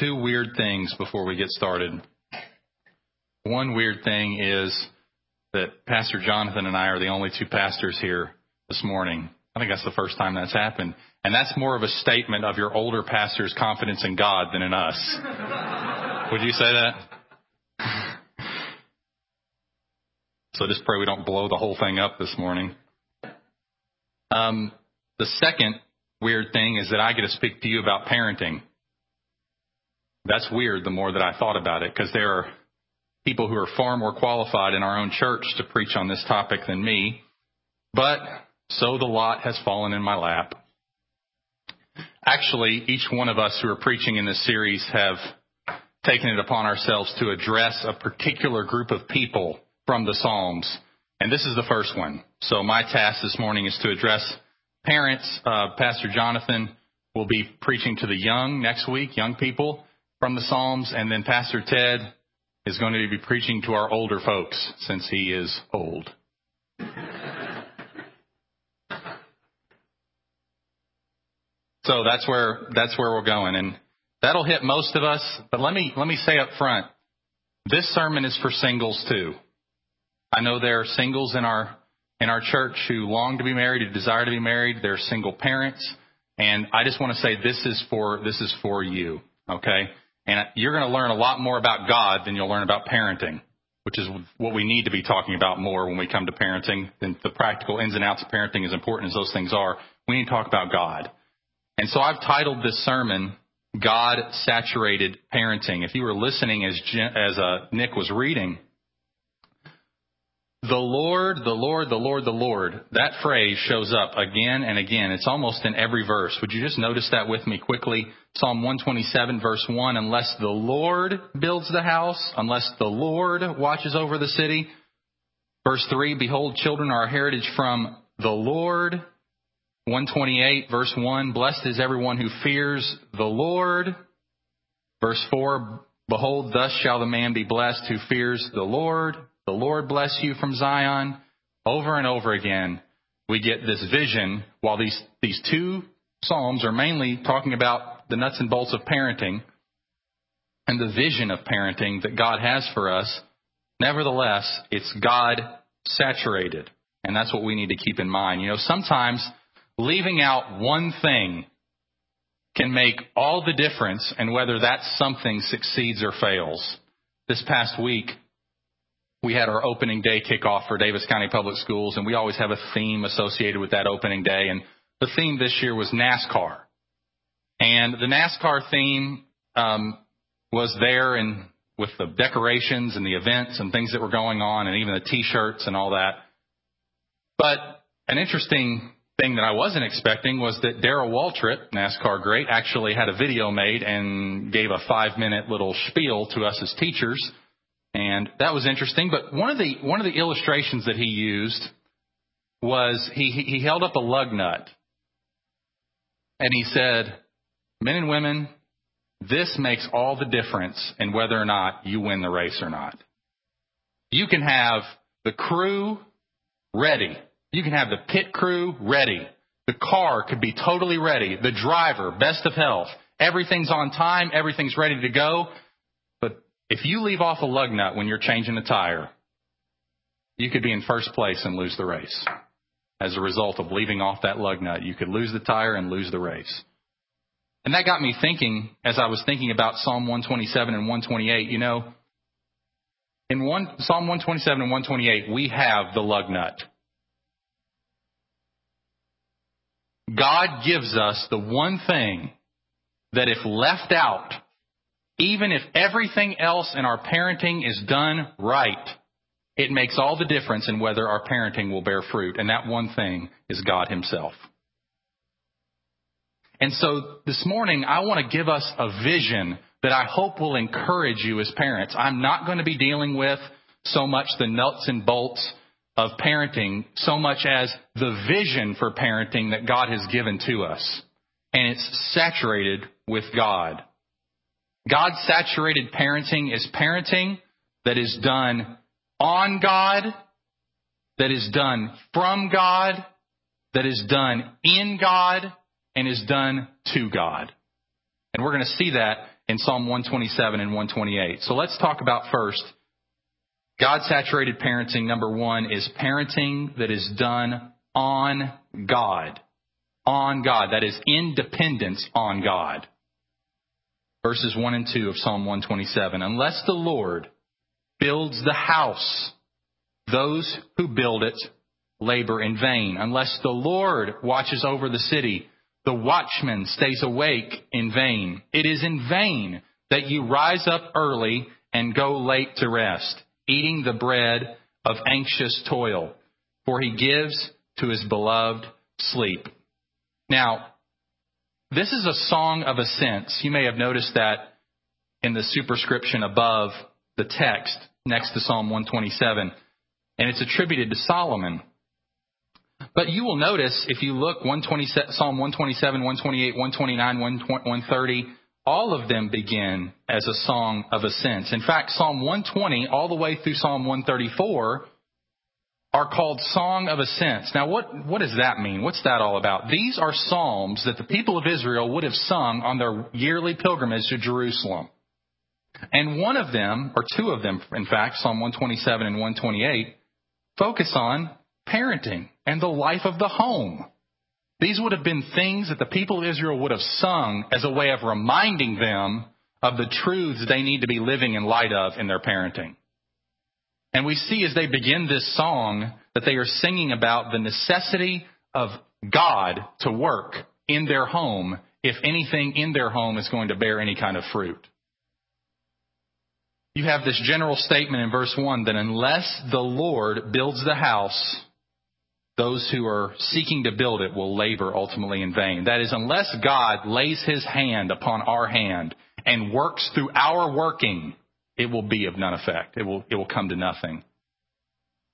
two weird things before we get started. One weird thing is that Pastor Jonathan and I are the only two pastors here this morning. I think that's the first time that's happened. And that's more of a statement of your older pastor's confidence in God than in us. Would you say that? So just pray we don't blow the whole thing up this morning. Um, the second weird thing is that I get to speak to you about parenting. That's weird the more that I thought about it because there are people who are far more qualified in our own church to preach on this topic than me. But so the lot has fallen in my lap. Actually, each one of us who are preaching in this series have taken it upon ourselves to address a particular group of people from the Psalms. And this is the first one. So my task this morning is to address parents. Uh, Pastor Jonathan will be preaching to the young next week, young people from the Psalms, and then Pastor Ted is going to be preaching to our older folks since he is old. So that's where that's where we're going, and that'll hit most of us. But let me let me say up front, this sermon is for singles too. I know there are singles in our in our church who long to be married, who desire to be married. They're single parents, and I just want to say this is for this is for you, okay? And you're going to learn a lot more about God than you'll learn about parenting, which is what we need to be talking about more when we come to parenting. The practical ins and outs of parenting, as important as those things are, we need to talk about God. And so I've titled this sermon God Saturated Parenting. If you were listening as, as uh, Nick was reading, the Lord, the Lord, the Lord, the Lord. That phrase shows up again and again. It's almost in every verse. Would you just notice that with me quickly? Psalm 127 verse 1, unless the Lord builds the house, unless the Lord watches over the city. Verse 3, behold, children are a heritage from the Lord. 128 verse 1, blessed is everyone who fears the Lord. Verse 4, behold, thus shall the man be blessed who fears the Lord. The Lord bless you from Zion. Over and over again, we get this vision while these, these two Psalms are mainly talking about the nuts and bolts of parenting and the vision of parenting that God has for us. Nevertheless, it's God saturated. And that's what we need to keep in mind. You know, sometimes leaving out one thing can make all the difference in whether that something succeeds or fails. This past week, we had our opening day kickoff for Daviess County Public Schools, and we always have a theme associated with that opening day. And the theme this year was NASCAR. And the NASCAR theme um, was there and with the decorations and the events and things that were going on, and even the T-shirts and all that. But an interesting thing that I wasn't expecting was that Darrell Waltrip, NASCAR great, actually had a video made and gave a five-minute little spiel to us as teachers and that was interesting. But one of the one of the illustrations that he used was he he held up a lug nut, and he said, "Men and women, this makes all the difference in whether or not you win the race or not. You can have the crew ready. You can have the pit crew ready. The car could be totally ready. The driver, best of health. Everything's on time. Everything's ready to go. If you leave off a lug nut when you're changing a tire, you could be in first place and lose the race. As a result of leaving off that lug nut, you could lose the tire and lose the race. And that got me thinking as I was thinking about Psalm 127 and 128. You know, in one, Psalm 127 and 128, we have the lug nut. God gives us the one thing that if left out, even if everything else in our parenting is done right, it makes all the difference in whether our parenting will bear fruit. And that one thing is God Himself. And so this morning, I want to give us a vision that I hope will encourage you as parents. I'm not going to be dealing with so much the nuts and bolts of parenting, so much as the vision for parenting that God has given to us. And it's saturated with God. God saturated parenting is parenting that is done on God, that is done from God, that is done in God, and is done to God. And we're going to see that in Psalm 127 and 128. So let's talk about first God saturated parenting. Number one is parenting that is done on God. On God. That is independence on God. Verses 1 and 2 of Psalm 127. Unless the Lord builds the house, those who build it labor in vain. Unless the Lord watches over the city, the watchman stays awake in vain. It is in vain that you rise up early and go late to rest, eating the bread of anxious toil, for he gives to his beloved sleep. Now, this is a song of ascents. You may have noticed that in the superscription above the text next to Psalm 127, and it's attributed to Solomon. But you will notice if you look Psalm 127, 128, 129, 130, all of them begin as a song of ascents. In fact, Psalm 120 all the way through Psalm 134 are called Song of Ascents. Now, what, what does that mean? What's that all about? These are psalms that the people of Israel would have sung on their yearly pilgrimage to Jerusalem. And one of them, or two of them, in fact, Psalm 127 and 128, focus on parenting and the life of the home. These would have been things that the people of Israel would have sung as a way of reminding them of the truths they need to be living in light of in their parenting. And we see as they begin this song that they are singing about the necessity of God to work in their home if anything in their home is going to bear any kind of fruit. You have this general statement in verse 1 that unless the Lord builds the house, those who are seeking to build it will labor ultimately in vain. That is, unless God lays his hand upon our hand and works through our working, it will be of none effect. It will, it will come to nothing.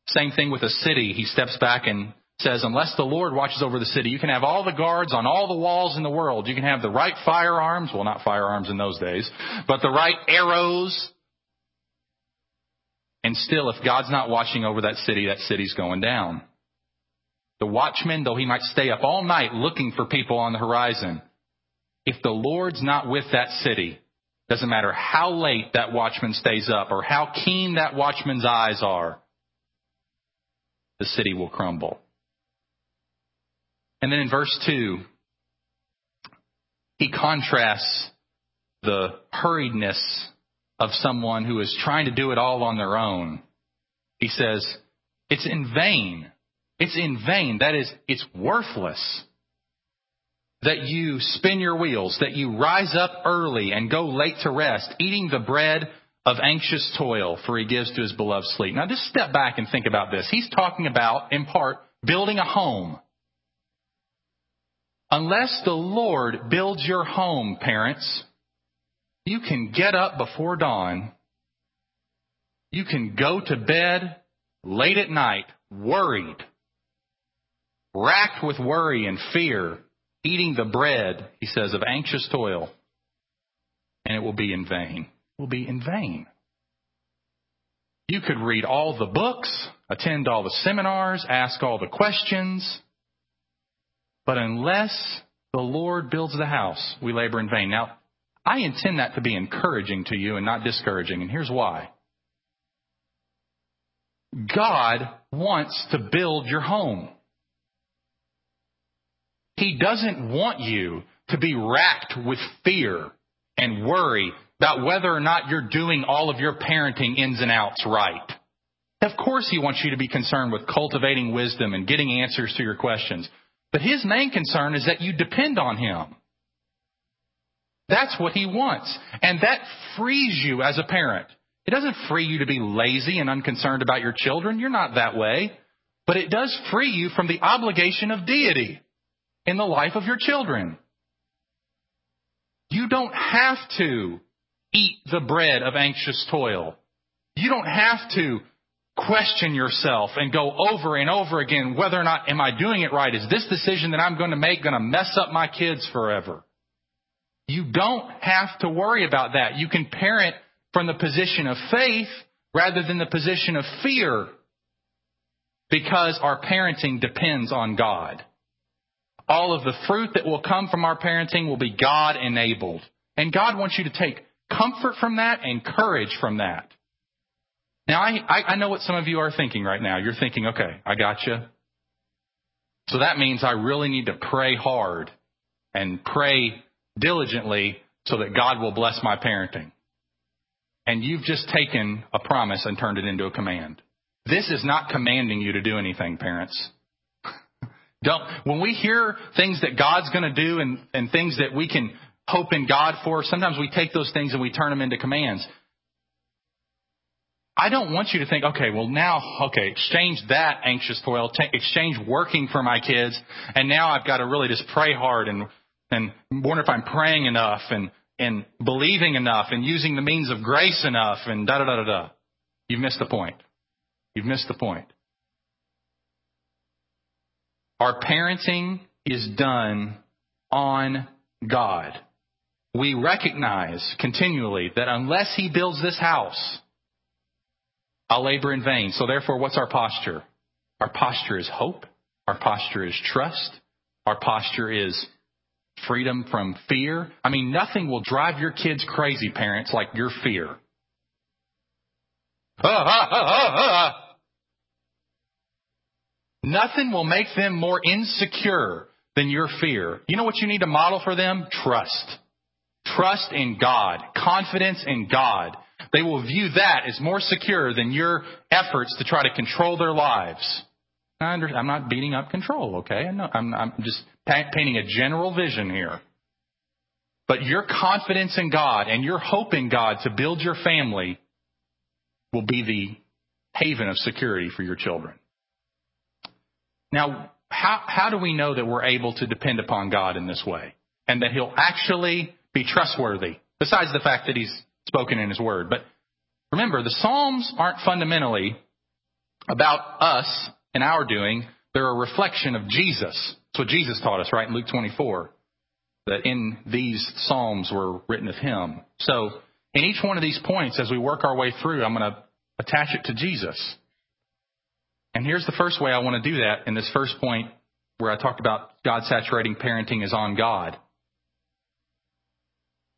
Same thing with a city. He steps back and says, unless the Lord watches over the city, you can have all the guards on all the walls in the world. You can have the right firearms. Well, not firearms in those days, but the right arrows. And still, if God's not watching over that city, that city's going down. The watchman, though he might stay up all night looking for people on the horizon, if the Lord's not with that city, doesn't matter how late that watchman stays up or how keen that watchman's eyes are, the city will crumble. And then in verse 2, he contrasts the hurriedness of someone who is trying to do it all on their own. He says, it's in vain. It's in vain. That is, it's worthless that you spin your wheels, that you rise up early and go late to rest, eating the bread of anxious toil, for he gives to his beloved sleep. Now just step back and think about this. He's talking about, in part, building a home. Unless the Lord builds your home, parents, you can get up before dawn. You can go to bed late at night, worried, racked with worry and fear eating the bread, he says, of anxious toil, and it will be in vain. It will be in vain. You could read all the books, attend all the seminars, ask all the questions, but unless the Lord builds the house, we labor in vain. Now, I intend that to be encouraging to you and not discouraging, and here's why. God wants to build your home. He doesn't want you to be racked with fear and worry about whether or not you're doing all of your parenting ins and outs right. Of course, He wants you to be concerned with cultivating wisdom and getting answers to your questions. But His main concern is that you depend on Him. That's what He wants. And that frees you as a parent. It doesn't free you to be lazy and unconcerned about your children. You're not that way. But it does free you from the obligation of deity in the life of your children. You don't have to eat the bread of anxious toil. You don't have to question yourself and go over and over again whether or not am I doing it right? Is this decision that I'm going to make going to mess up my kids forever? You don't have to worry about that. You can parent from the position of faith rather than the position of fear because our parenting depends on God. All of the fruit that will come from our parenting will be God enabled. And God wants you to take comfort from that and courage from that. Now, I, I, know what some of you are thinking right now. You're thinking, okay, I got you. So that means I really need to pray hard and pray diligently so that God will bless my parenting. And you've just taken a promise and turned it into a command. This is not commanding you to do anything, parents. Don't, when we hear things that God's going to do and, and things that we can hope in God for, sometimes we take those things and we turn them into commands. I don't want you to think, okay, well now, okay, exchange that anxious toil, t- exchange working for my kids, and now I've got to really just pray hard and and wonder if I'm praying enough and and believing enough and using the means of grace enough and da da da da da. You've missed the point. You've missed the point. Our parenting is done on God. We recognize continually that unless He builds this house, I'll labor in vain. So therefore, what's our posture? Our posture is hope. Our posture is trust. Our posture is freedom from fear. I mean, nothing will drive your kids crazy, parents, like your fear. Nothing will make them more insecure than your fear. You know what you need to model for them? Trust. Trust in God. Confidence in God. They will view that as more secure than your efforts to try to control their lives. I'm not beating up control, okay? I'm, I'm just painting a general vision here. But your confidence in God and your hope in God to build your family will be the haven of security for your children. Now, how, how do we know that we're able to depend upon God in this way and that He'll actually be trustworthy, besides the fact that He's spoken in His Word? But remember, the Psalms aren't fundamentally about us and our doing, they're a reflection of Jesus. That's what Jesus taught us, right, in Luke 24, that in these Psalms were written of Him. So, in each one of these points, as we work our way through, I'm going to attach it to Jesus. And here's the first way I want to do that in this first point where I talked about God saturating parenting is on God.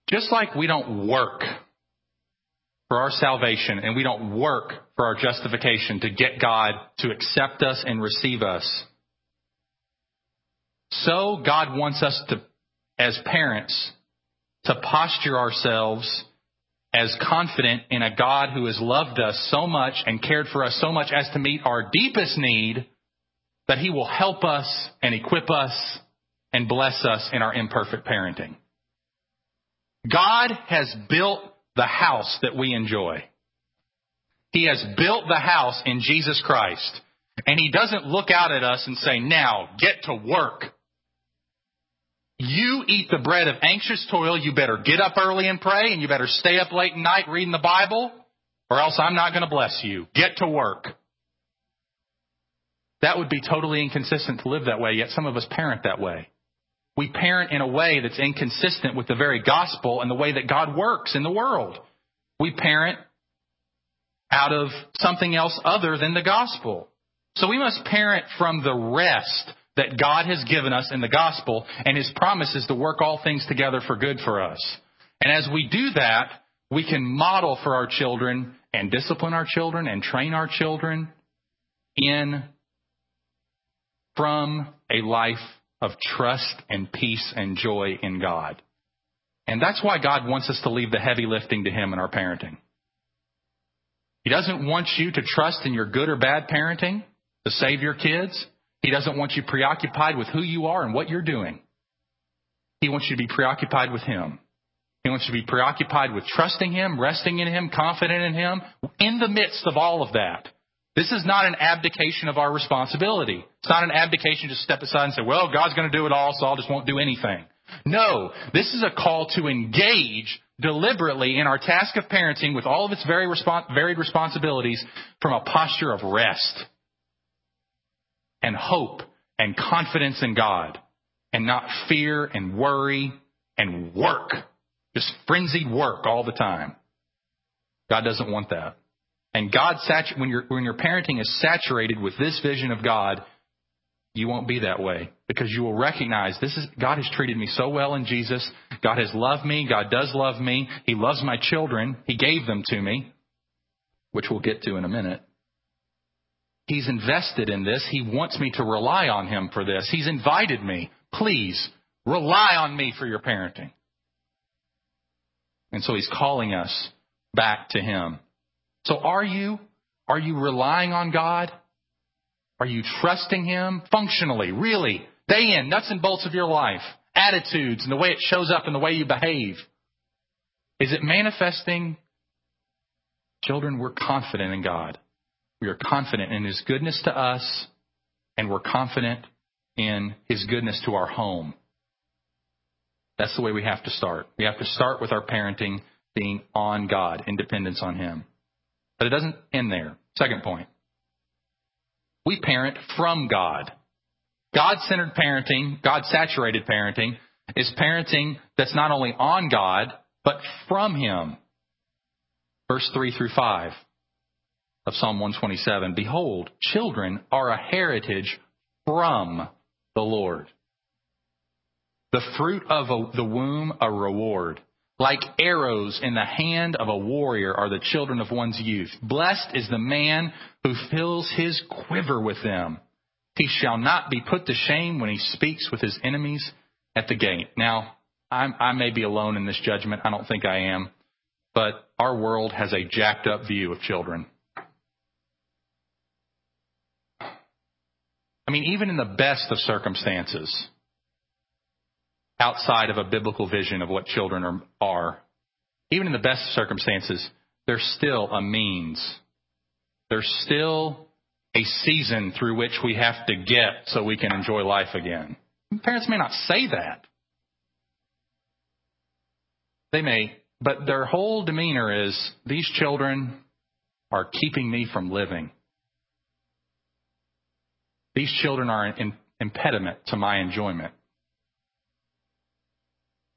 Just like we don't work for our salvation and we don't work for our justification to get God to accept us and receive us, so God wants us to, as parents, to posture ourselves as confident in a God who has loved us so much and cared for us so much as to meet our deepest need that he will help us and equip us and bless us in our imperfect parenting. God has built the house that we enjoy. He has built the house in Jesus Christ. And he doesn't look out at us and say, now get to work. You eat the bread of anxious toil. You better get up early and pray, and you better stay up late at night reading the Bible, or else I'm not going to bless you. Get to work. That would be totally inconsistent to live that way, yet some of us parent that way. We parent in a way that's inconsistent with the very gospel and the way that God works in the world. We parent out of something else other than the gospel. So we must parent from the rest that God has given us in the gospel, and his promise is to work all things together for good for us. And as we do that, we can model for our children and discipline our children and train our children in from a life of trust and peace and joy in God. And that's why God wants us to leave the heavy lifting to Him in our parenting. He doesn't want you to trust in your good or bad parenting to save your kids. He doesn't want you preoccupied with who you are and what you're doing. He wants you to be preoccupied with Him. He wants you to be preoccupied with trusting Him, resting in Him, confident in Him, in the midst of all of that. This is not an abdication of our responsibility. It's not an abdication to step aside and say, well, God's going to do it all, so I just won't do anything. No, this is a call to engage deliberately in our task of parenting with all of its very varied responsibilities from a posture of rest and hope and confidence in God and not fear and worry and work. Just frenzied work all the time. God doesn't want that. And God, when, your when your parenting is saturated with this vision of God, you won't be that way because you will recognize this is God has treated me so well in Jesus. God has loved me. God does love me. He loves my children. He gave them to me, which we'll get to in a minute. He's invested in this. He wants me to rely on him for this. He's invited me. Please rely on me for your parenting. And so he's calling us back to him. So are you? Are you relying on God? Are you trusting Him functionally, really, day in, nuts and bolts of your life, attitudes and the way it shows up and the way you behave? Is it manifesting? Children, we're confident in God. We are confident in His goodness to us, and we're confident in His goodness to our home. That's the way we have to start. We have to start with our parenting being on God, independence on Him. But it doesn't end there. Second point. We parent from God. God centered parenting, God saturated parenting, is parenting that's not only on God, but from Him. Verse 3 through 5 of Psalm 127 Behold, children are a heritage from the Lord. The fruit of a, the womb, a reward. Like arrows in the hand of a warrior are the children of one's youth. Blessed is the man who fills his quiver with them. He shall not be put to shame when he speaks with his enemies at the gate. Now, I'm, i may be alone in this judgment. I don't think I am. But our world has a jacked up view of children. I mean, even in the best of circumstances, outside of a biblical vision of what children are, are even in the best circumstances, there's still a means. There's still a season through which we have to get so we can enjoy life again. Parents may not say that. They may, but their whole demeanor is these children are keeping me from living. These children are an impediment to my enjoyment.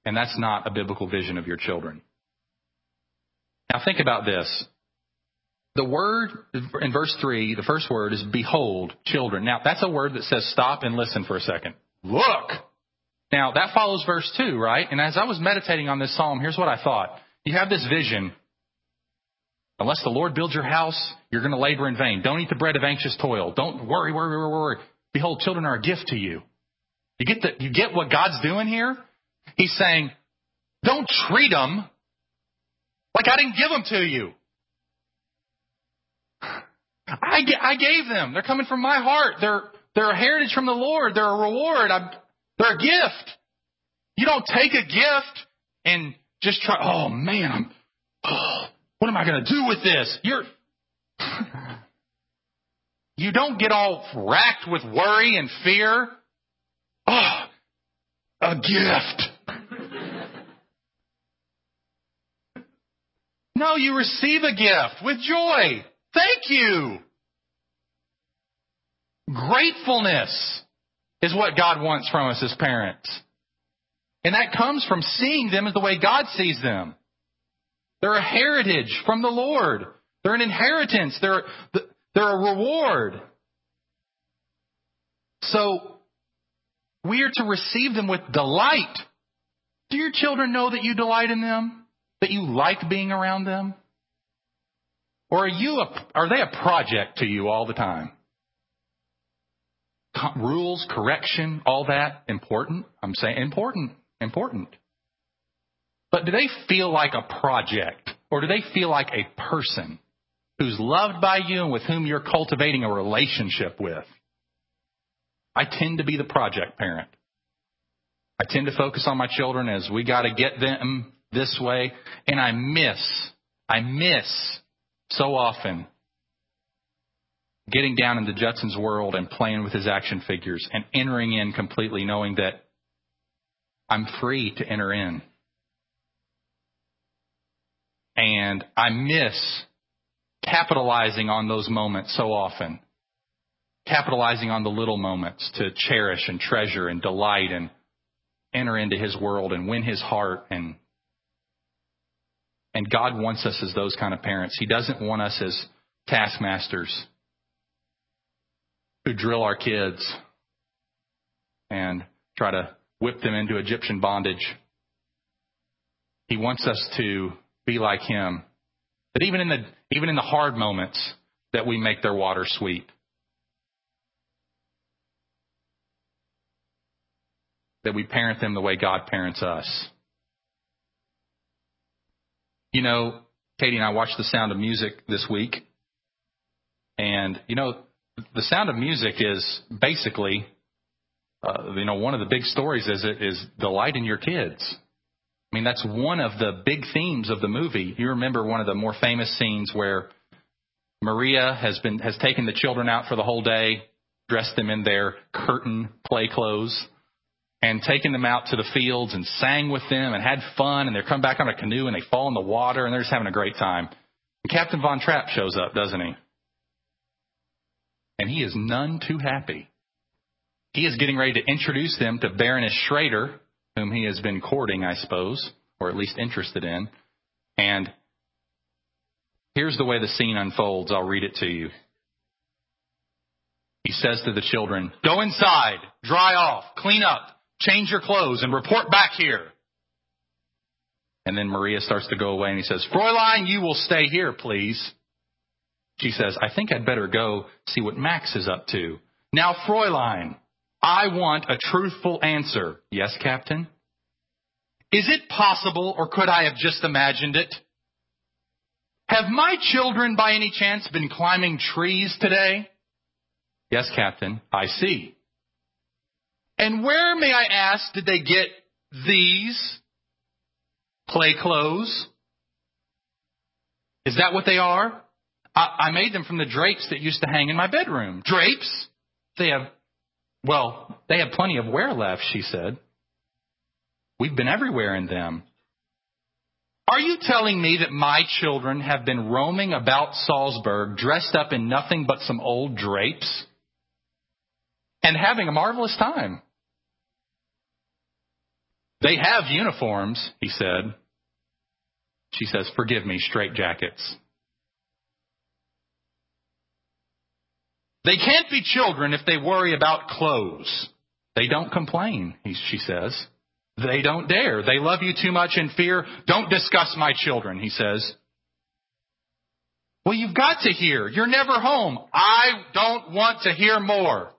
And that's not a biblical vision of your children. Now think about this. The word in verse 3, the first word is behold, children. Now that's a word that says stop and listen for a second. Look! Now that follows verse 2, right? And as I was meditating on this psalm, here's what I thought. You have this vision. Unless the Lord builds your house, you're going to labor in vain. Don't eat the bread of anxious toil. Don't worry, worry, worry, worry. Behold, children are a gift to you. You get the, you get what God's doing here? He's saying, don't treat them like I didn't give them to you. I, I gave them. They're coming from my heart. They're, they're a heritage from the Lord. They're a reward. I'm, they're a gift. You don't take a gift and just try, oh man, I'm, oh, what am I going to do with this? You're, you don't get all racked with worry and fear. Oh, a gift. No, you receive a gift with joy. Thank you. Gratefulness is what God wants from us as parents. And that comes from seeing them as the way God sees them. They're a heritage from the Lord. They're an inheritance. They're, they're a reward. So, we are to receive them with delight. Do your children know that you delight in them? That you like being around them? Or are you a, are they a project to you all the time? rules, correction, all that important? I'm saying important, important. But do they feel like a project? Or do they feel like a person who's loved by you and with whom you're cultivating a relationship with? I tend to be the project parent. I tend to focus on my children as we got to get them this way. And I miss, I miss so often getting down into Judson's world and playing with his action figures and entering in completely knowing that I'm free to enter in. And I miss capitalizing on those moments so often. Capitalizing on the little moments to cherish and treasure and delight and enter into his world and win his heart and and God wants us as those kind of parents. He doesn't want us as taskmasters who drill our kids and try to whip them into Egyptian bondage. He wants us to be like him. That even in the even in the hard moments that we make their water sweet. That we parent them the way God parents us. You know, Katie and I watched The Sound of Music this week. And, you know, The Sound of Music is basically, uh, you know, one of the big stories is it is delight in your kids. I mean, that's one of the big themes of the movie. You remember one of the more famous scenes where Maria has been has taken the children out for the whole day, dressed them in their curtain play clothes, and taken them out to the fields and sang with them and had fun. And they're coming back on a canoe and they fall in the water and they're just having a great time. And Captain Von Trapp shows up, doesn't he? And he is none too happy. He is getting ready to introduce them to Baroness Schrader, whom he has been courting, I suppose, or at least interested in. And here's the way the scene unfolds. I'll read it to you. He says to the children, Go inside, dry off, clean up, change your clothes, and report back here. And then Maria starts to go away and he says, Fräulein, you will stay here, please. She says, I think I'd better go see what Max is up to. Now, Fräulein, I want a truthful answer. Yes, Captain? Is it possible, or could I have just imagined it? Have my children by any chance been climbing trees today? Yes, Captain, I see. And where, may I ask, did they get these play clothes? Is that what they are? I, I made them from the drapes that used to hang in my bedroom. Drapes? They have, well, they have plenty of wear left, she said. We've been everywhere in them. Are you telling me that my children have been roaming about Salzburg dressed up in nothing but some old drapes and having a marvelous time? They have uniforms, he said. She says, Forgive me, straitjackets. They can't be children if they worry about clothes. They don't complain, she says. They don't dare. They love you too much in fear. Don't discuss my children, he says. Well, you've got to hear. You're never home. I don't want to hear more.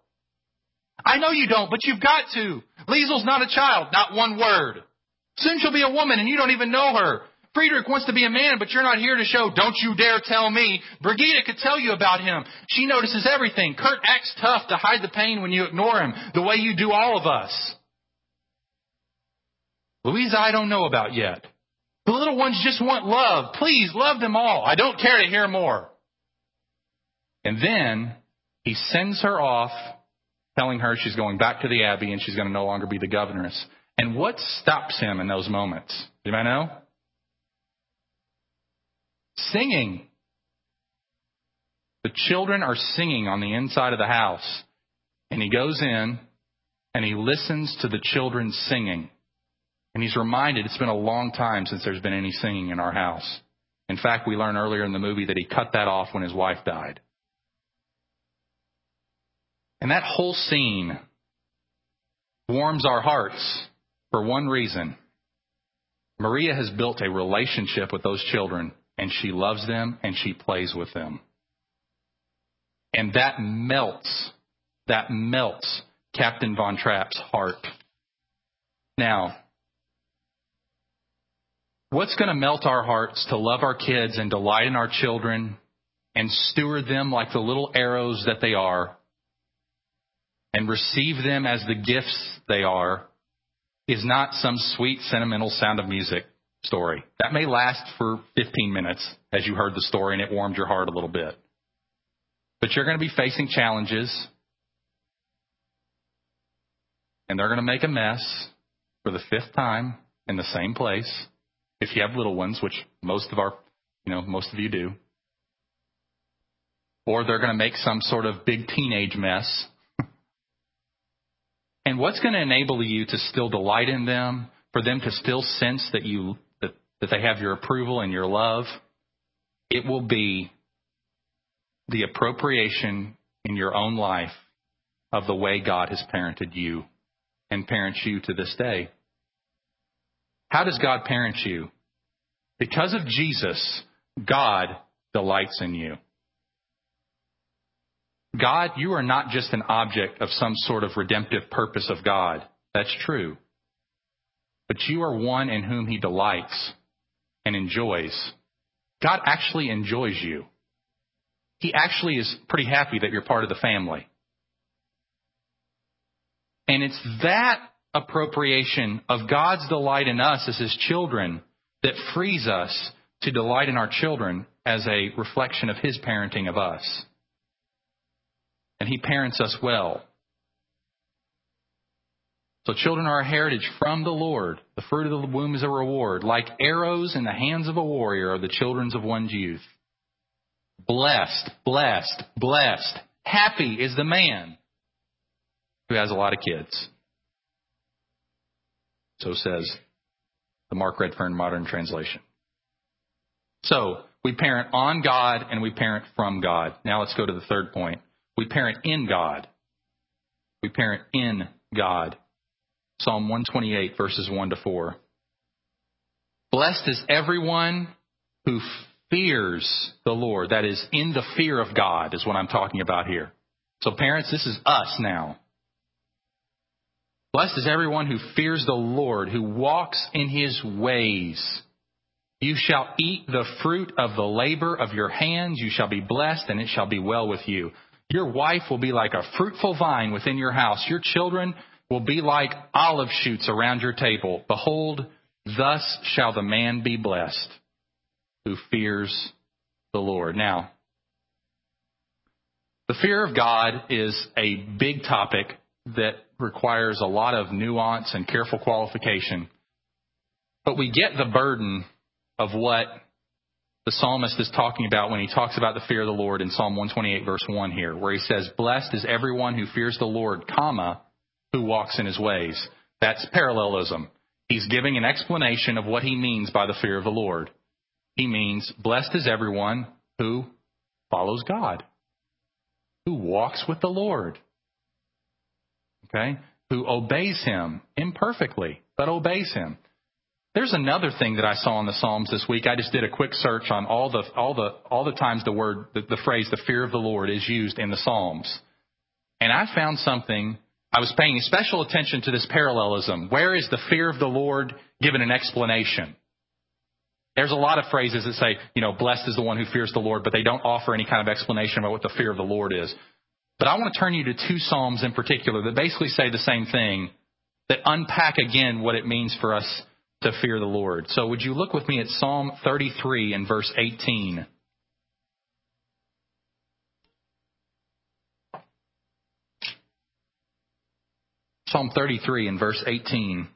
I know you don't, but you've got to. Liesl's not a child, not one word. Soon she'll be a woman and you don't even know her. Friedrich wants to be a man, but you're not here to show, don't you dare tell me. Brigitta could tell you about him. She notices everything. Kurt acts tough to hide the pain when you ignore him, the way you do all of us. Louisa, I don't know about yet. The little ones just want love. Please love them all. I don't care to hear more. And then he sends her off, telling her she's going back to the Abbey and she's going to no longer be the governess. And what stops him in those moments? I know? Singing. The children are singing on the inside of the house. And he goes in and he listens to the children singing. And he's reminded it's been a long time since there's been any singing in our house. In fact, we learn earlier in the movie that he cut that off when his wife died. And that whole scene warms our hearts for one reason. Maria has built a relationship with those children and she loves them and she plays with them. And that melts, that melts Captain Von Trapp's heart. Now, what's going to melt our hearts to love our kids and delight in our children and steward them like the little arrows that they are and receive them as the gifts they are is not some sweet sentimental sound of music story. That may last for 15 minutes as you heard the story and it warmed your heart a little bit. But you're going to be facing challenges and they're going to make a mess for the fifth time in the same place. If you have little ones, which most of our, you know, most of you do. Or they're going to make some sort of big teenage mess. and what's going to enable you to still delight in them, for them to still sense that you that they have your approval and your love, it will be the appropriation in your own life of the way God has parented you and parents you to this day. How does God parent you? Because of Jesus, God delights in you. God, you are not just an object of some sort of redemptive purpose of God. That's true. But you are one in whom He delights and enjoys. God actually enjoys you. He actually is pretty happy that you're part of the family. And it's that appropriation of God's delight in us as His children that frees us to delight in our children as a reflection of His parenting of us. And He parents us well. So children are a heritage from the Lord. The fruit of the womb is a reward. Like arrows in the hands of a warrior are the children of one's youth. Blessed, blessed, blessed. Happy is the man who has a lot of kids. So says the Mark Redfern Modern Translation. So, we parent on God and we parent from God. Now let's go to the third point. We parent in God. We parent in God. Psalm 128, verses 1 to 4. Blessed is everyone who fears the Lord. That is, in the fear of God, is what I'm talking about here. So, parents, this is us now. Blessed is everyone who fears the Lord, who walks in his ways. You shall eat the fruit of the labor of your hands. You shall be blessed, and it shall be well with you. Your wife will be like a fruitful vine within your house. Your children will be like olive shoots around your table. Behold, thus shall the man be blessed who fears the Lord. Now, the fear of God is a big topic that requires a lot of nuance and careful qualification. But we get the burden of what the psalmist is talking about when he talks about the fear of the Lord in Psalm 128 verse 1 here, where he says, Blessed is everyone who fears the Lord, comma, who walks in his ways. That's parallelism. He's giving an explanation of what he means by the fear of the Lord. He means, blessed is everyone who follows God, who walks with the Lord, okay, who obeys him imperfectly, but obeys him. There's another thing that I saw in the Psalms this week. I just did a quick search on all the all the all the times the word the, the phrase the fear of the Lord is used in the Psalms. And I found something I was paying special attention to this parallelism. Where is the fear of the Lord given an explanation? There's a lot of phrases that say, you know, blessed is the one who fears the Lord, but they don't offer any kind of explanation about what the fear of the Lord is. But I want to turn you to two Psalms in particular that basically say the same thing, that unpack again what it means for us to fear the Lord. So would you look with me at Psalm 33 and verse 18? Psalm 33 and verse 18.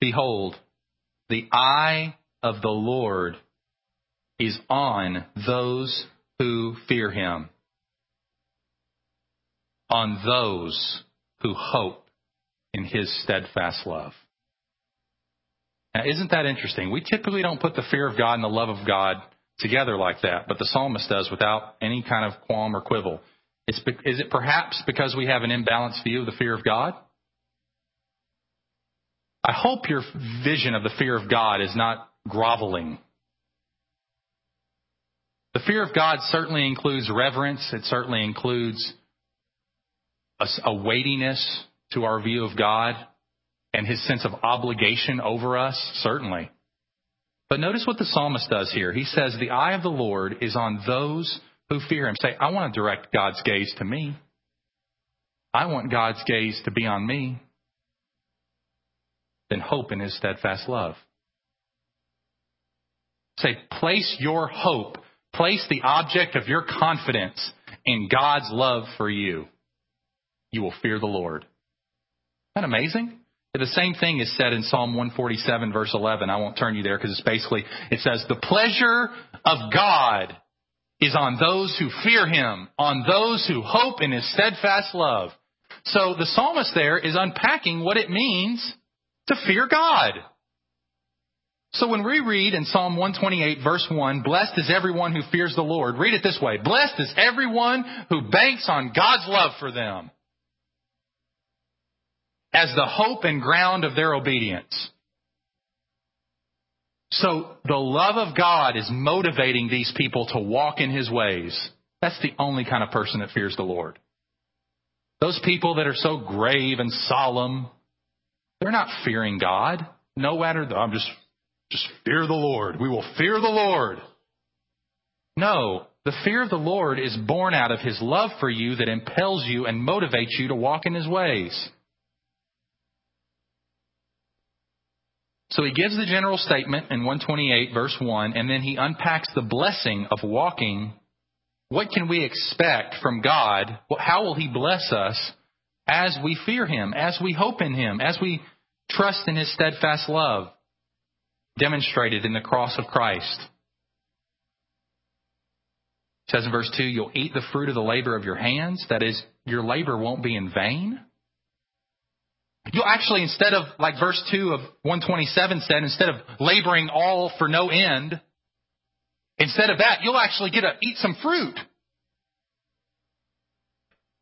Behold, the eye of the Lord is on those who fear him, on those who hope in his steadfast love. Now, isn't that interesting? We typically don't put the fear of God and the love of God together like that, but the psalmist does without any kind of qualm or quibble. It's, is it perhaps because we have an imbalanced view of the fear of God? I hope your vision of the fear of God is not groveling. The fear of God certainly includes reverence. It certainly includes a, a weightiness to our view of God and his sense of obligation over us, certainly. But notice what the psalmist does here. He says, The eye of the Lord is on those who fear him. Say, I want to direct God's gaze to me. I want God's gaze to be on me then hope in his steadfast love. Say, place your hope, place the object of your confidence in God's love for you. You will fear the Lord. Isn't that amazing? The same thing is said in Psalm 147, verse 11. I won't turn you there because it's basically, it says, The pleasure of God is on those who fear him, on those who hope in his steadfast love. So the psalmist there is unpacking what it means to fear God. So when we read in Psalm 128 verse 1, blessed is everyone who fears the Lord, read it this way. Blessed is everyone who banks on God's love for them as the hope and ground of their obedience. So the love of God is motivating these people to walk in his ways. That's the only kind of person that fears the Lord. Those people that are so grave and solemn, they're not fearing God. No matter, I'm just, just fear the Lord. We will fear the Lord. No, the fear of the Lord is born out of his love for you that impels you and motivates you to walk in his ways. So he gives the general statement in 128 verse 1 and then he unpacks the blessing of walking. What can we expect from God? How will he bless us as we fear him, as we hope in him, as we trust in his steadfast love demonstrated in the cross of Christ? It says in verse 2, you'll eat the fruit of the labor of your hands. That is, your labor won't be in vain. You'll actually, instead of, like verse 2 of 127 said, instead of laboring all for no end, instead of that, you'll actually get to eat some fruit.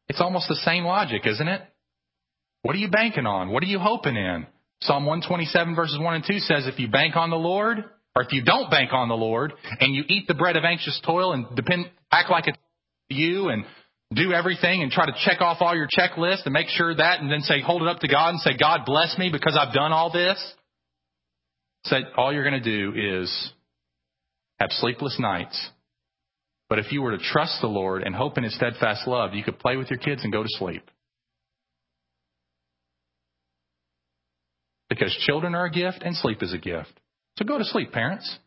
It's almost the same logic, isn't it? What are you banking on? What are you hoping in? Psalm 127 verses 1 and 2 says, if you bank on the Lord, or if you don't bank on the Lord, and you eat the bread of anxious toil and depend, act like it's you and do everything and try to check off all your checklist and make sure that and then say, hold it up to God and say, God bless me because I've done all this. Say, all you're going to do is have sleepless nights. But if you were to trust the Lord and hope in His steadfast love, you could play with your kids and go to sleep. Because children are a gift and sleep is a gift. So go to sleep, parents.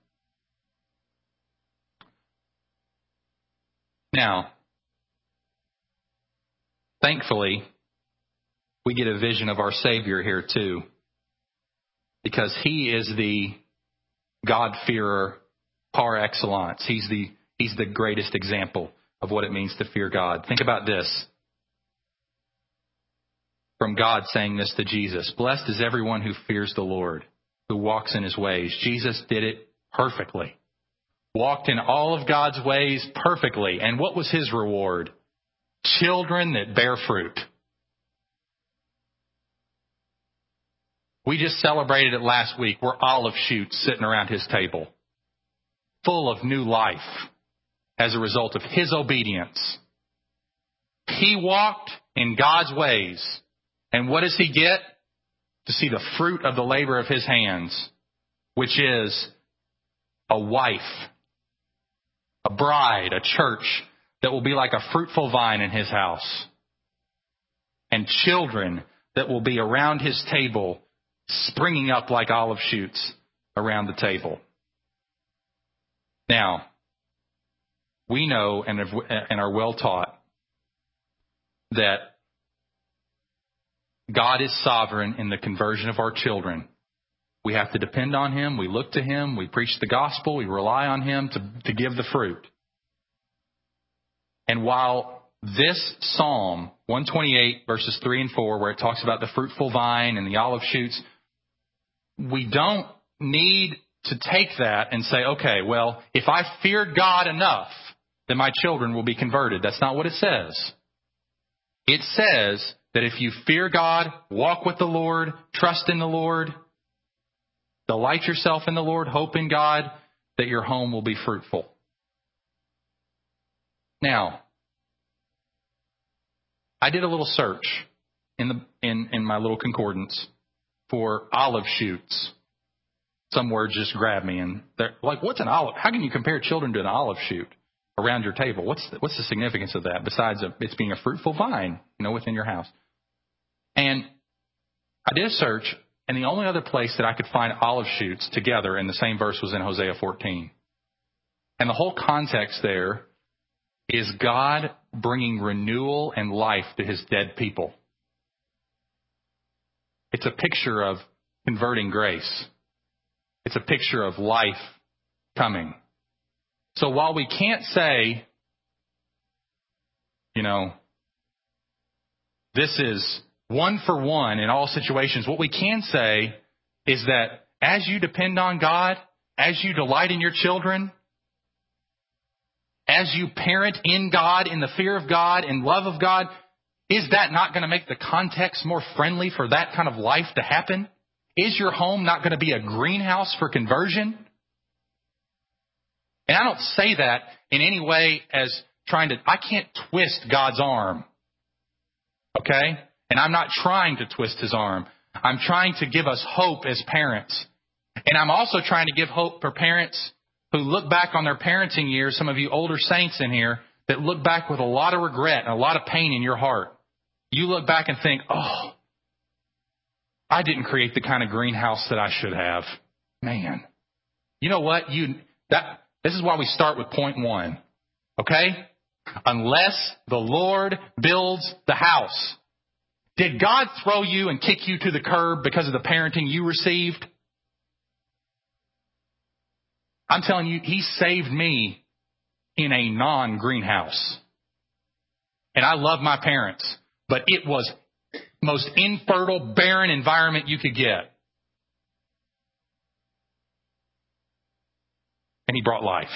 Now, Thankfully, we get a vision of our Savior here too. Because he is the God-fearer par excellence. He's the, he's the greatest example of what it means to fear God. Think about this. From God saying this to Jesus Blessed is everyone who fears the Lord, who walks in his ways. Jesus did it perfectly. Walked in all of God's ways perfectly. And what was his reward? Children that bear fruit. We just celebrated it last week. We're olive shoots sitting around his table, full of new life as a result of his obedience. He walked in God's ways. And what does he get? To see the fruit of the labor of his hands, which is a wife, a bride, a church that will be like a fruitful vine in his house, and children that will be around his table, springing up like olive shoots around the table. Now, we know and, and are well taught that God is sovereign in the conversion of our children. We have to depend on Him. We look to Him. We preach the gospel. We rely on Him to, to give the fruit. And while this psalm, 128 verses 3 and 4, where it talks about the fruitful vine and the olive shoots, we don't need to take that and say, okay, well, if I fear God enough, then my children will be converted. That's not what it says. It says that if you fear God, walk with the Lord, trust in the Lord, delight yourself in the Lord, hope in God, that your home will be fruitful. Now, I did a little search in the in, in my little concordance for olive shoots. Some words just grabbed me, and they're like, "What's an olive? How can you compare children to an olive shoot around your table? What's the, what's the significance of that besides it's being a fruitful vine, you know, within your house?" And I did a search, and the only other place that I could find olive shoots together in the same verse was in Hosea 14. And the whole context there is God bringing renewal and life to his dead people. It's a picture of converting grace. It's a picture of life coming. So while we can't say, you know, this is one for one in all situations, what we can say is that as you depend on God, as you delight in your children, as you parent in God, in the fear of God, in love of God, is that not going to make the context more friendly for that kind of life to happen? Is your home not going to be a greenhouse for conversion? And I don't say that in any way as trying to, I can't twist God's arm. Okay? And I'm not trying to twist his arm. I'm trying to give us hope as parents. And I'm also trying to give hope for parents who look back on their parenting years, some of you older saints in here, that look back with a lot of regret and a lot of pain in your heart. You look back and think, oh, I didn't create the kind of greenhouse that I should have. Man. You know what? You, that, this is why we start with point one. Okay? Unless the Lord builds the house. Did God throw you and kick you to the curb because of the parenting you received? I'm telling you, He saved me in a non greenhouse. And I love my parents, but it was most infertile, barren environment you could get. And He brought life.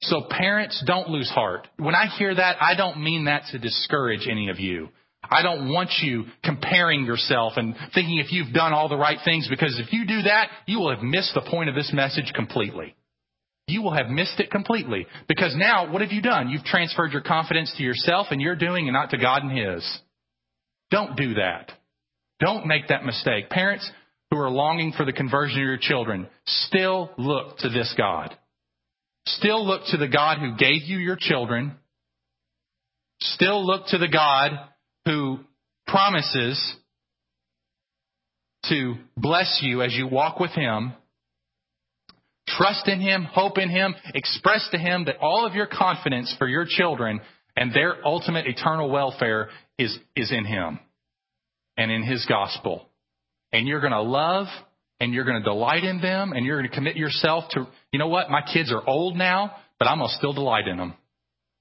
So parents, don't lose heart. When I hear that, I don't mean that to discourage any of you. I don't want you comparing yourself and thinking if you've done all the right things because if you do that, you will have missed the point of this message completely. You will have missed it completely because now what have you done? You've transferred your confidence to yourself and you're doing and not to God and His. Don't do that. Don't make that mistake. Parents who are longing for the conversion of your children, still look to this God. Still look to the God who gave you your children. Still look to the God who promises to bless you as you walk with Him. Trust in Him, hope in Him, express to Him that all of your confidence for your children and their ultimate eternal welfare is, is in Him and in His gospel. And you're going to love and you're going to delight in them and you're going to commit yourself to, you know what? My kids are old now, but I'm going to still delight in them.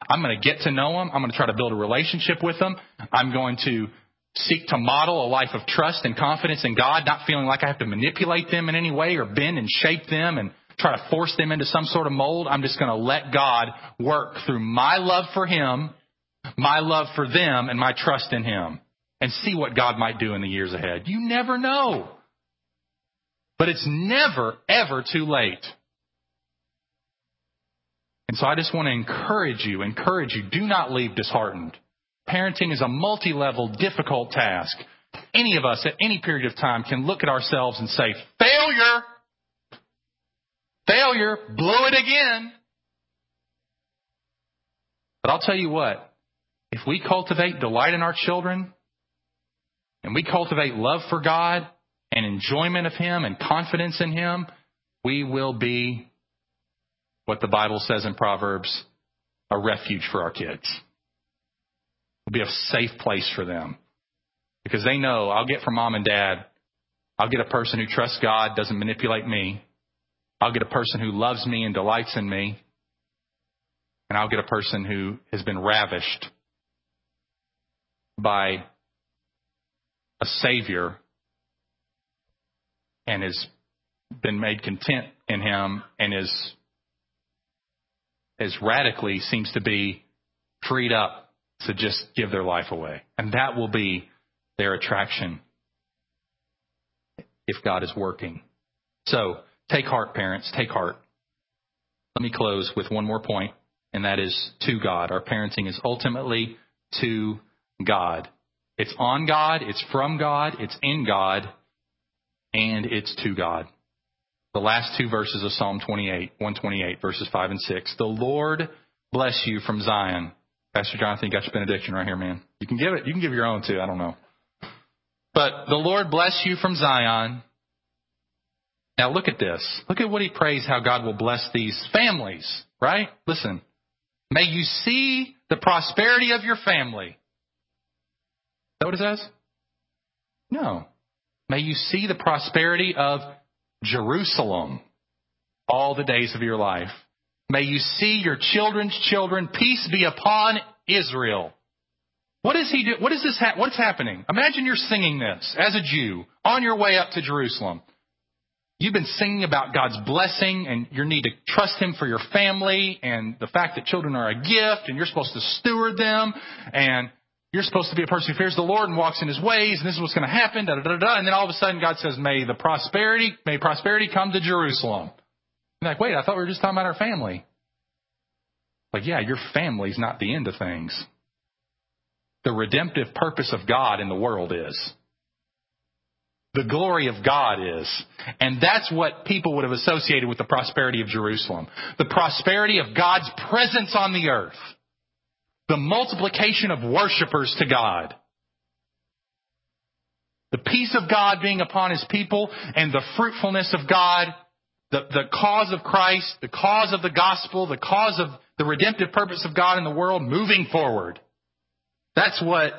I'm going to get to know them. I'm going to try to build a relationship with them. I'm going to seek to model a life of trust and confidence in God, not feeling like I have to manipulate them in any way or bend and shape them and try to force them into some sort of mold. I'm just going to let God work through my love for Him, my love for them, and my trust in Him and see what God might do in the years ahead. You never know. But it's never, ever too late. And so I just want to encourage you, encourage you, do not leave disheartened. Parenting is a multi level, difficult task. Any of us at any period of time can look at ourselves and say, failure! Failure! blow it again! But I'll tell you what, if we cultivate delight in our children, and we cultivate love for God, and enjoyment of Him and confidence in Him, we will be what the Bible says in Proverbs a refuge for our kids. We'll be a safe place for them because they know I'll get from mom and dad, I'll get a person who trusts God, doesn't manipulate me. I'll get a person who loves me and delights in me. And I'll get a person who has been ravished by a Savior and has been made content in him and is as radically seems to be freed up to just give their life away. And that will be their attraction if God is working. So take heart, parents, take heart. Let me close with one more point, and that is to God. Our parenting is ultimately to God. It's on God, it's from God, it's in God, and it's to God. The last two verses of Psalm 28, 128, verses 5 and 6. The Lord bless you from Zion. Pastor Jonathan, you got your benediction right here, man. You can give it. You can give your own too. I don't know. But the Lord bless you from Zion. Now look at this. Look at what he prays how God will bless these families, right? Listen. May you see the prosperity of your family. Is that what it says? No. May you see the prosperity of Jerusalem all the days of your life. May you see your children's children. Peace be upon Israel. What is he do? What is this? Ha- what's happening? Imagine you're singing this as a Jew on your way up to Jerusalem. You've been singing about God's blessing and your need to trust Him for your family and the fact that children are a gift and you're supposed to steward them and you're supposed to be a person who fears the Lord and walks in His ways and this is what's going to happen, da da da da. And then all of a sudden God says, may the prosperity, may prosperity come to Jerusalem. You're like, wait, I thought we were just talking about our family. Like, yeah, your family's not the end of things. The redemptive purpose of God in the world is the glory of God is. And that's what people would have associated with the prosperity of Jerusalem. The prosperity of God's presence on the earth. The multiplication of worshipers to God. The peace of God being upon his people and the fruitfulness of God, the, the cause of Christ, the cause of the gospel, the cause of the redemptive purpose of God in the world moving forward. That's what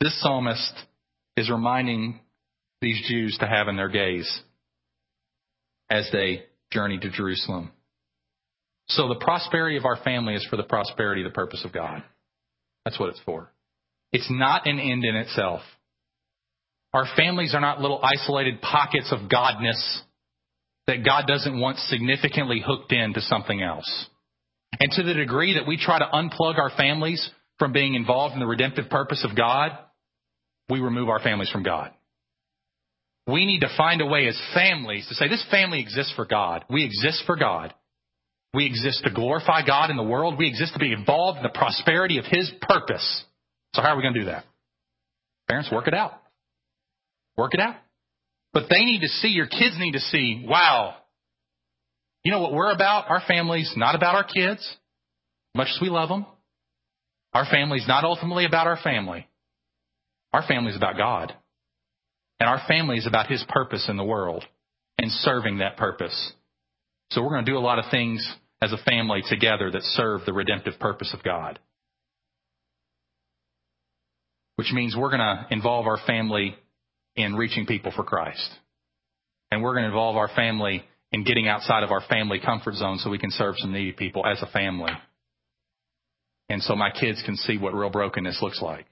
this psalmist is reminding these Jews to have in their gaze as they journey to Jerusalem. So the prosperity of our family is for the prosperity, the purpose of God. That's what it's for. It's not an end in itself. Our families are not little isolated pockets of godness that God doesn't want significantly hooked into something else. And to the degree that we try to unplug our families from being involved in the redemptive purpose of God, we remove our families from God. We need to find a way as families to say this family exists for God. We exist for God. We exist to glorify God in the world. We exist to be involved in the prosperity of His purpose. So how are we going to do that? Parents, work it out. Work it out. But they need to see, your kids need to see, wow, you know what we're about? Our family's not about our kids, much as we love them. Our family's not ultimately about our family. Our family's about God. And our family is about His purpose in the world and serving that purpose. So we're going to do a lot of things as a family together that serve the redemptive purpose of God. Which means we're going to involve our family in reaching people for Christ. And we're going to involve our family in getting outside of our family comfort zone so we can serve some needy people as a family. And so my kids can see what real brokenness looks like.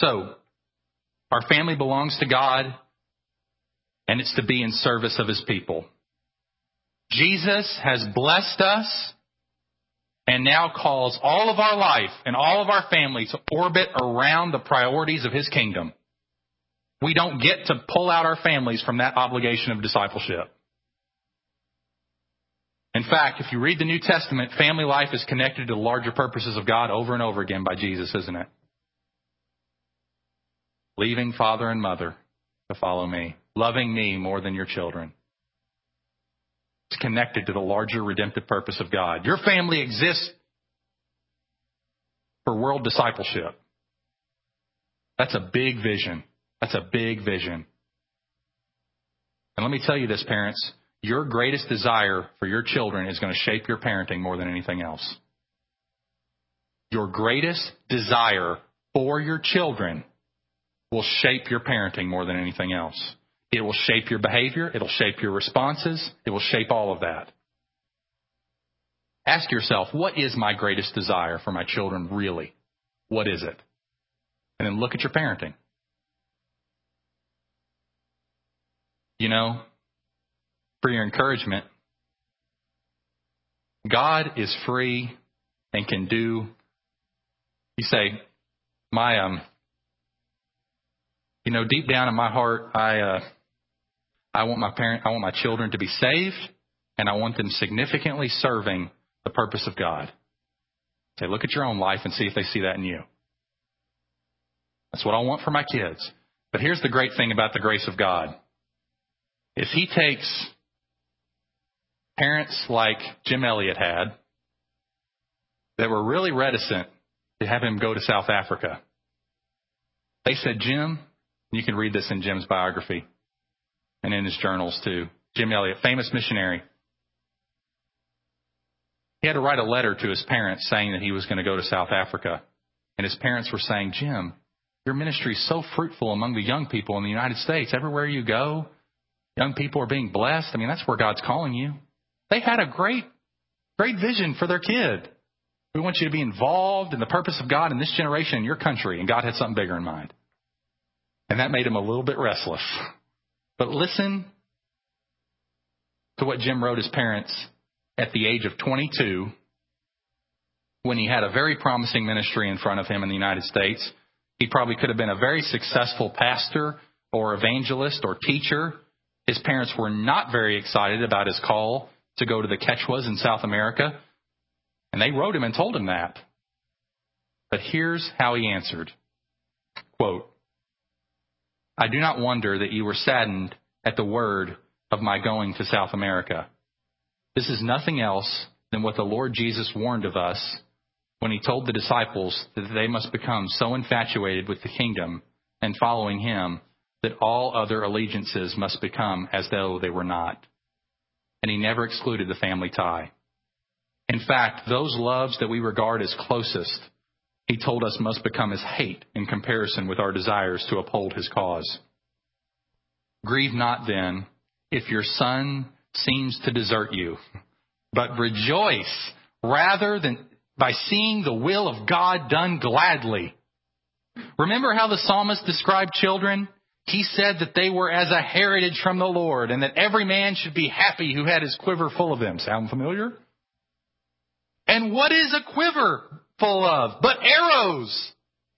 So, our family belongs to God, and it's to be in service of His people. Jesus has blessed us and now calls all of our life and all of our family to orbit around the priorities of His kingdom. We don't get to pull out our families from that obligation of discipleship. In fact, if you read the New Testament, family life is connected to the larger purposes of God over and over again by Jesus, isn't it? Leaving father and mother to follow me, loving me more than your children. It's connected to the larger redemptive purpose of God. Your family exists for world discipleship. That's a big vision. That's a big vision. And let me tell you this, parents. Your greatest desire for your children is going to shape your parenting more than anything else. Your greatest desire for your children will shape your parenting more than anything else. It will shape your behavior. It'll shape your responses. It will shape all of that. Ask yourself, what is my greatest desire for my children really? What is it? And then look at your parenting. You know, for your encouragement, God is free and can do. You say, my um, you know, deep down in my heart, I uh, I want my parent, I want my children to be saved, and I want them significantly serving the purpose of God. Say, look at your own life and see if they see that in you. That's what I want for my kids. But here's the great thing about the grace of God. If He takes parents like Jim Elliot had that were really reticent to have him go to South Africa, they said, Jim, you can read this in Jim's biography and in his journals too. Jim Elliot, famous missionary. He had to write a letter to his parents saying that he was going to go to South Africa. And his parents were saying, Jim, your ministry is so fruitful among the young people in the United States. Everywhere you go, young people are being blessed. I mean, that's where God's calling you. They had a great, great vision for their kid. We want you to be involved in the purpose of God in this generation in your country. And God had something bigger in mind. And that made him a little bit restless. But listen to what Jim wrote his parents at the age of 22 when he had a very promising ministry in front of him in the United States. He probably could have been a very successful pastor or evangelist or teacher. His parents were not very excited about his call to go to the Quechuas in South America. And they wrote him and told him that. But here's how he answered. Quote, I do not wonder that you were saddened at the word of my going to South America. This is nothing else than what the Lord Jesus warned of us when he told the disciples that they must become so infatuated with the kingdom and following him that all other allegiances must become as though they were not. And he never excluded the family tie. In fact, those loves that we regard as closest, he told us must become as hate in comparison with our desires to uphold his cause. Grieve not then if your son seems to desert you, but rejoice rather than by seeing the will of God done gladly. Remember how the psalmist described children? He said that they were as a heritage from the Lord and that every man should be happy who had his quiver full of them. Sound familiar? And what is a quiver full of? But arrows.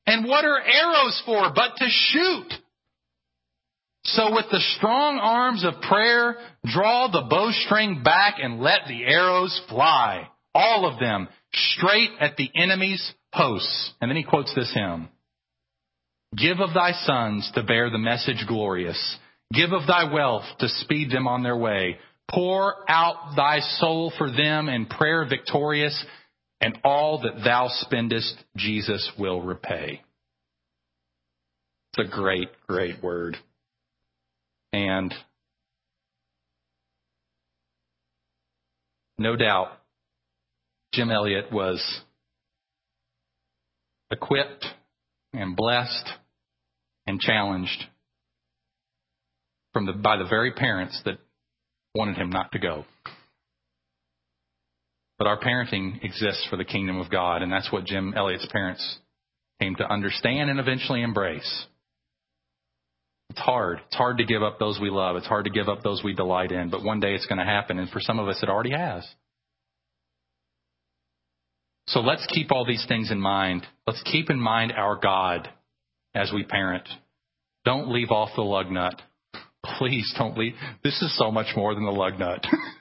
And what are arrows for? But to shoot. So with the strong arms of prayer, draw the bowstring back and let the arrows fly. All of them straight at the enemy's hosts. And then he quotes this hymn. Give of thy sons to bear the message glorious. Give of thy wealth to speed them on their way. Pour out thy soul for them in prayer victorious, and all that thou spendest, Jesus will repay. It's a great, great word. And no doubt, Jim Elliot was equipped and blessed and challenged from the, by the very parents that wanted him not to go. But our parenting exists for the kingdom of God, and that's what Jim Elliot's parents came to understand and eventually embrace. It's hard. It's hard to give up those we love. It's hard to give up those we delight in, but one day it's going to happen, and for some of us it already has. So let's keep all these things in mind. Let's keep in mind our God as we parent. Don't leave off the lug nut. Please don't leave. This is so much more than the lug nut.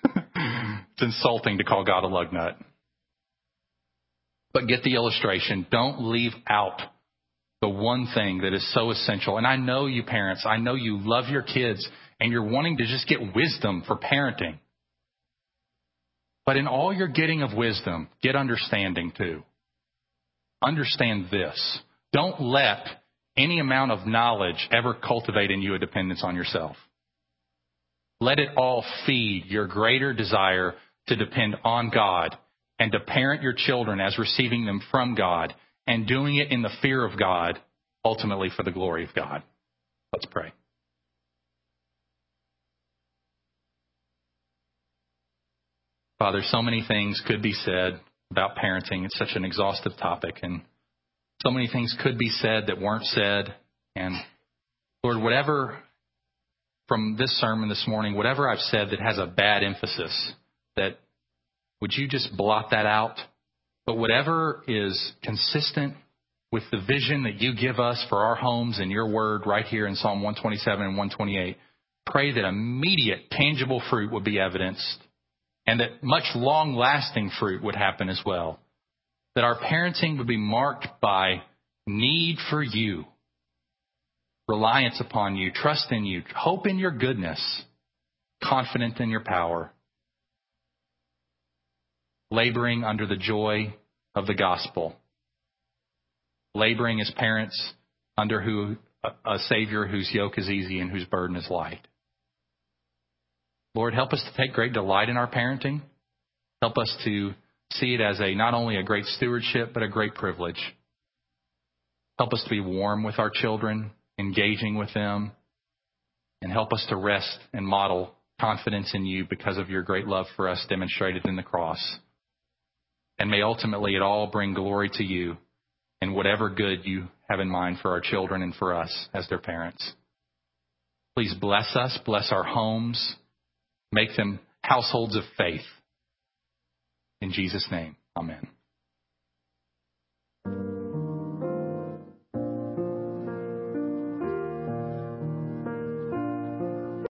it's insulting to call God a lug nut. But get the illustration. Don't leave out the one thing that is so essential. And I know you parents, I know you love your kids and you're wanting to just get wisdom for parenting. But in all your getting of wisdom, get understanding too. Understand this. Don't let any amount of knowledge ever cultivate in you a dependence on yourself. Let it all feed your greater desire to depend on God and to parent your children as receiving them from God and doing it in the fear of God, ultimately for the glory of God. Let's pray. Father, so many things could be said about parenting. It's such an exhaustive topic, and so many things could be said that weren't said. And Lord, whatever from this sermon this morning, whatever I've said that has a bad emphasis, that would you just blot that out? But whatever is consistent with the vision that you give us for our homes and your word right here in Psalm 127 and 128, pray that immediate, tangible fruit would be evidenced and that much long lasting fruit would happen as well. That our parenting would be marked by need for you, reliance upon you, trust in you, hope in your goodness, confident in your power, laboring under the joy of the gospel, laboring as parents under who a Savior whose yoke is easy and whose burden is light. Lord, help us to take great delight in our parenting. Help us to see it as a not only a great stewardship, but a great privilege. Help us to be warm with our children, engaging with them, and help us to rest and model confidence in you because of your great love for us demonstrated in the cross. And may ultimately it all bring glory to you and whatever good you have in mind for our children and for us as their parents. Please bless us, bless our homes, make them households of faith. In Jesus' name.